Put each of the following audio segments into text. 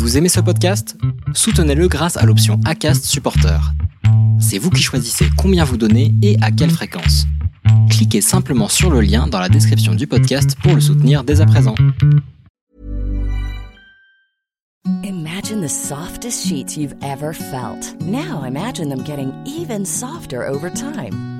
Vous aimez ce podcast? Soutenez-le grâce à l'option ACAST Supporter. C'est vous qui choisissez combien vous donnez et à quelle fréquence. Cliquez simplement sur le lien dans la description du podcast pour le soutenir dès à présent. Imagine the softest sheets you've ever felt. Now imagine them getting even softer over time.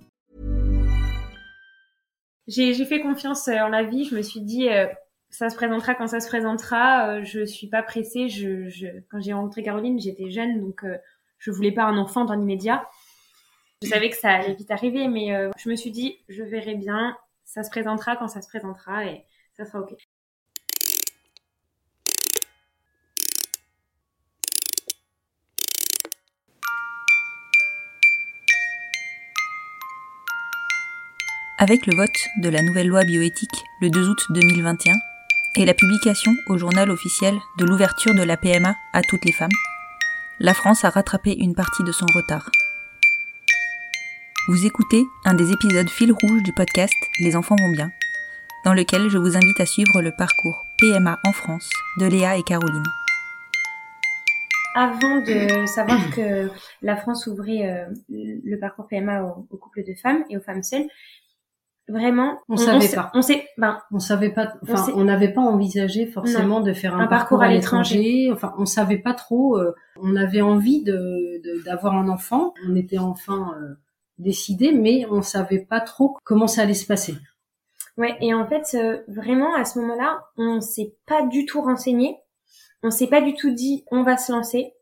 J'ai fait confiance euh, en la vie. Je me suis dit, euh, ça se présentera quand ça se présentera. Euh, je suis pas pressée. Je, je, quand j'ai rencontré Caroline, j'étais jeune, donc euh, je voulais pas un enfant dans l'immédiat. Je savais que ça allait vite arriver, mais euh, je me suis dit, je verrai bien. Ça se présentera quand ça se présentera et ça sera ok. Avec le vote de la nouvelle loi bioéthique le 2 août 2021 et la publication au journal officiel de l'ouverture de la PMA à toutes les femmes, la France a rattrapé une partie de son retard. Vous écoutez un des épisodes fil rouge du podcast Les enfants vont bien, dans lequel je vous invite à suivre le parcours PMA en France de Léa et Caroline. Avant de savoir que la France ouvrait euh, le parcours PMA aux, aux couples de femmes et aux femmes seules, vraiment, On savait sait- pas. On sait, ben, On savait pas, On enfin, on n'avait pas envisagé forcément de faire un, Un parcours à l'étranger. Enfin, on savait pas trop. euh, on avait envie de d'avoir un enfant. On était enfin euh, décidé, mais on savait pas trop comment ça allait se passer. Ouais, et en fait, euh, vraiment, à ce moment-là, on s'est pas du tout renseigné. On s'est pas du tout dit, on va se lancer.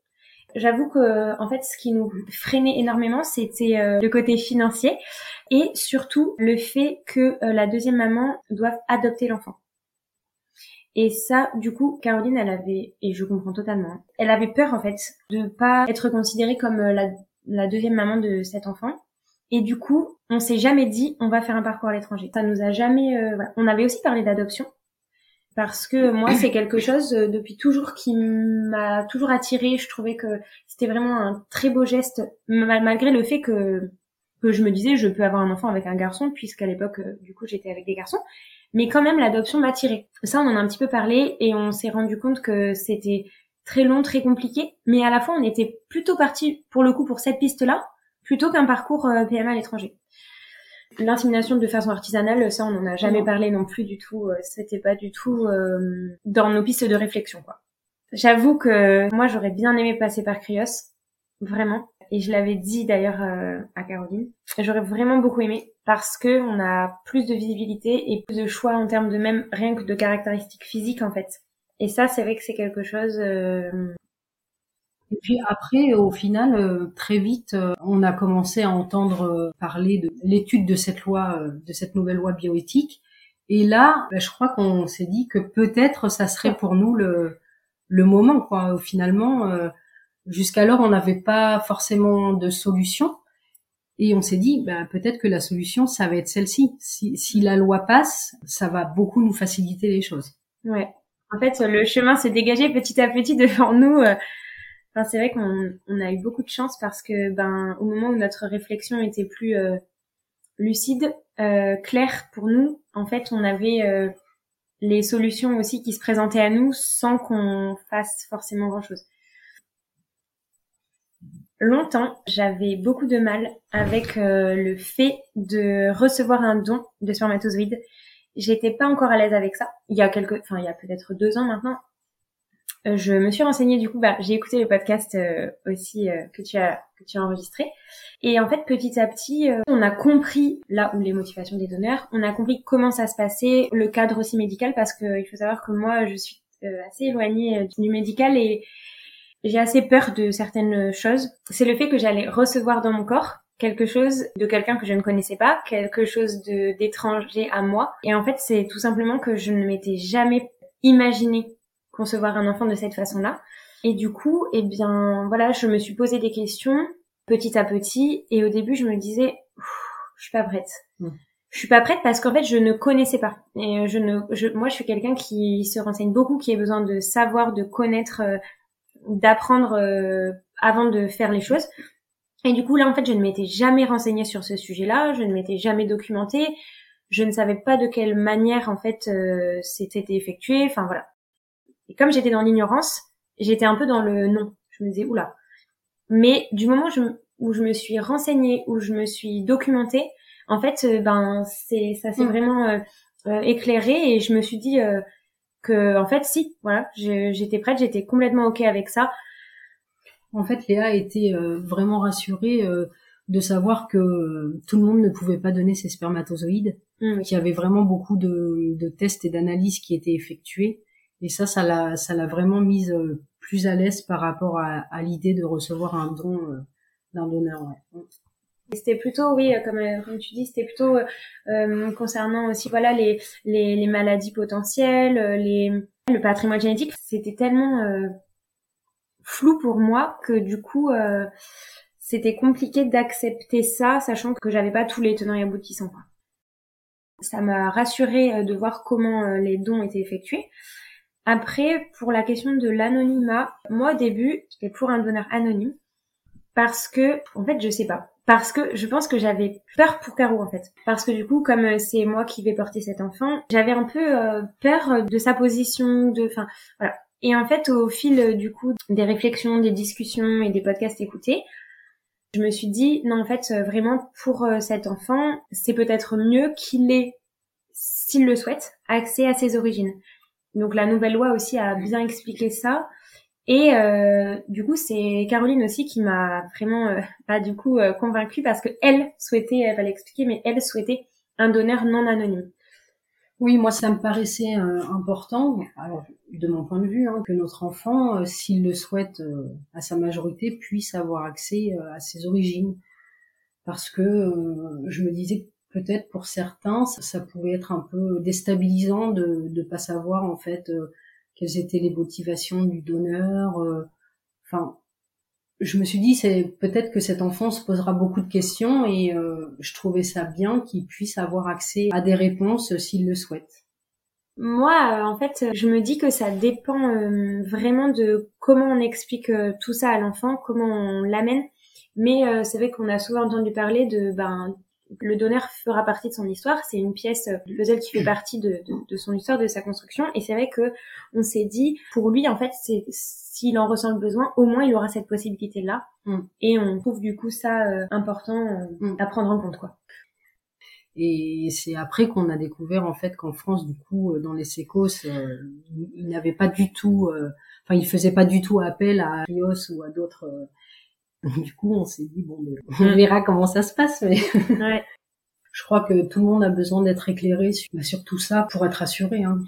J'avoue que, en fait, ce qui nous freinait énormément, c'était le côté financier et surtout le fait que euh, la deuxième maman doive adopter l'enfant. Et ça, du coup, Caroline, elle avait, et je comprends totalement, elle avait peur, en fait, de pas être considérée comme euh, la, la deuxième maman de cet enfant. Et du coup, on s'est jamais dit on va faire un parcours à l'étranger. Ça nous a jamais. euh, voilà. On avait aussi parlé d'adoption parce que moi c'est quelque chose euh, depuis toujours qui m'a toujours attiré. Je trouvais que c'était vraiment un très beau geste mal- malgré le fait que que je me disais je peux avoir un enfant avec un garçon puisqu'à l'époque euh, du coup j'étais avec des garçons. Mais quand même l'adoption m'attirait. Ça on en a un petit peu parlé et on s'est rendu compte que c'était très long, très compliqué. Mais à la fois on était plutôt parti pour le coup pour cette piste là plutôt qu'un parcours euh, PMA à l'étranger. L'insémination de façon artisanale, ça on n'en a jamais Non. parlé non plus du tout. euh, C'était pas du tout euh, dans nos pistes de réflexion quoi. J'avoue que moi j'aurais bien aimé passer par Krios, vraiment. Et je l'avais dit d'ailleurs euh, à Caroline. J'aurais vraiment beaucoup aimé parce que on a plus de visibilité et plus de choix en termes de même rien que de caractéristiques physiques en fait. Et ça c'est vrai que c'est quelque chose. euh, Et puis après, au final, euh, très vite, euh, on a commencé à entendre euh, parler de l'étude de cette loi, de cette nouvelle loi bioéthique. Et là, ben, je crois qu'on s'est dit que peut-être ça serait pour nous le, le moment. Quoi. Finalement, jusqu'alors, on n'avait pas forcément de solution. Et on s'est dit, ben, peut-être que la solution, ça va être celle-ci. Si, si la loi passe, ça va beaucoup nous faciliter les choses. Ouais. En fait, le chemin s'est dégagé petit à petit devant nous. euh. Enfin, c'est vrai qu'on on a eu beaucoup de chance parce que, ben, au moment où notre réflexion était plus euh, lucide, euh, claire pour nous, en fait, on avait euh, les solutions aussi qui se présentaient à nous sans qu'on fasse forcément grand-chose. Longtemps, j'avais beaucoup de mal avec euh, le fait de recevoir un don de spermatozoïdes j'étais pas encore à l'aise avec ça. Il y a quelques, enfin il y a peut-être deux ans maintenant, euh, je me suis renseignée du coup. Bah, j'ai écouté le podcast euh, aussi euh, que tu as que tu as enregistré. Et en fait, petit à petit, euh, on a compris là où les motivations des donneurs, on a compris comment ça se passait, le cadre aussi médical, parce que il faut savoir que moi, je suis assez éloignée du médical et j'ai assez peur de certaines choses. C'est le fait que j'allais recevoir dans mon corps quelque chose de quelqu'un que je ne connaissais pas, quelque chose de d'étranger à moi. Et en fait, c'est tout simplement que je ne m'étais jamais imaginé concevoir un enfant de cette façon-là. Et du coup, eh bien, voilà, je me suis posé des questions petit à petit. Et au début, je me disais, je suis pas prête. Mm. Je suis pas prête parce qu'en fait, je ne connaissais pas. Et je ne, je, moi, je suis quelqu'un qui se renseigne beaucoup, qui a besoin de savoir, de connaître, euh, d'apprendre euh, avant de faire les choses. Et du coup, là, en fait, je ne m'étais jamais renseignée sur ce sujet-là, je ne m'étais jamais documentée, je ne savais pas de quelle manière, en fait, euh, c'était effectué, enfin voilà. Et comme j'étais dans l'ignorance, j'étais un peu dans le non. Je me disais, oula. Mais du moment où je, me suis renseignée, où je me suis documentée, en fait, euh, ben, c'est, ça s'est mm. vraiment euh, éclairé et je me suis dit que, en fait, si, voilà, j'étais prête, j'étais complètement ok avec ça. En fait, Léa a été euh, vraiment rassurée euh, de savoir que euh, tout le monde ne pouvait pas donner ses spermatozoïdes, mmh. qu'il y avait vraiment beaucoup de, de tests et d'analyses qui étaient effectués. Et ça, ça l'a, ça l'a vraiment mise plus à l'aise par rapport à, à l'idée de recevoir un don d'un donneur. Ouais. C'était plutôt, oui, comme, comme tu dis, c'était plutôt euh, concernant aussi, voilà, les, les, les maladies potentielles, les, le patrimoine génétique. C'était tellement flou pour moi que du coup euh, c'était compliqué d'accepter ça, sachant que j'avais pas tous les tenants et aboutissants. Ça m'a rassuré euh, de voir comment euh, les dons étaient effectués. Après, pour la question de l'anonymat, moi au début, j'étais pour un donneur anonyme parce que, en fait, je sais pas. Parce que je pense que j'avais peur pour Caro en fait. Parce que du coup, comme c'est moi qui vais porter cet enfant, j'avais un peu peur de sa position, de, enfin, voilà. Et en fait, au fil euh, du coup des réflexions, des discussions et des podcasts écoutés, je me suis dit non en fait euh, vraiment pour euh, cet enfant, c'est peut-être mieux qu'il ait, s'il le souhaite, accès à ses origines. Donc la nouvelle loi aussi a bien expliqué ça. Et du coup, c'est Caroline aussi qui m'a vraiment pas du coup convaincue parce que elle souhaitait, elle va l'expliquer, mais elle souhaitait un donneur non anonyme. Oui, moi ça me paraissait euh, important, alors de mon point de vue, hein, que notre enfant, euh, s'il le souhaite euh, à sa majorité, puisse avoir accès à ses origines. Parce que je me disais que peut-être pour certains, ça, pouvait être un peu déstabilisant de ne pas savoir en fait quelles étaient les motivations du donneur. Enfin, je me suis dit c'est peut-être que cet enfant se posera beaucoup de questions et euh, je trouvais ça bien qu'il puisse avoir accès à des réponses s'il le souhaite. Moi, euh, en fait, je me dis que ça dépend euh, vraiment de comment on explique tout ça à l'enfant, comment on l'amène. Mais c'est vrai qu'on a souvent entendu parler de ben le donneur fera partie de son histoire. C'est une pièce du puzzle qui fait partie de, de, son histoire, de sa construction. Et c'est vrai que on s'est dit, pour lui, en fait, c'est s'il en ressent le besoin, au moins il aura cette possibilité-là. Mm. Et on trouve du coup ça euh, important euh, mm. à prendre en compte, quoi. Et c'est après qu'on a découvert en fait qu'en France, du coup, euh, dans les sécos, ils n'avaient pas du tout, enfin, ils faisaient pas du tout appel à Rios ou à d'autres du coup, on s'est dit bon, on verra comment ça se passe. Mais ouais. je crois que tout le monde a besoin d'être éclairé sur, bah, sur, tout ça pour être assuré. Hein.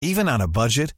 Even on a budget.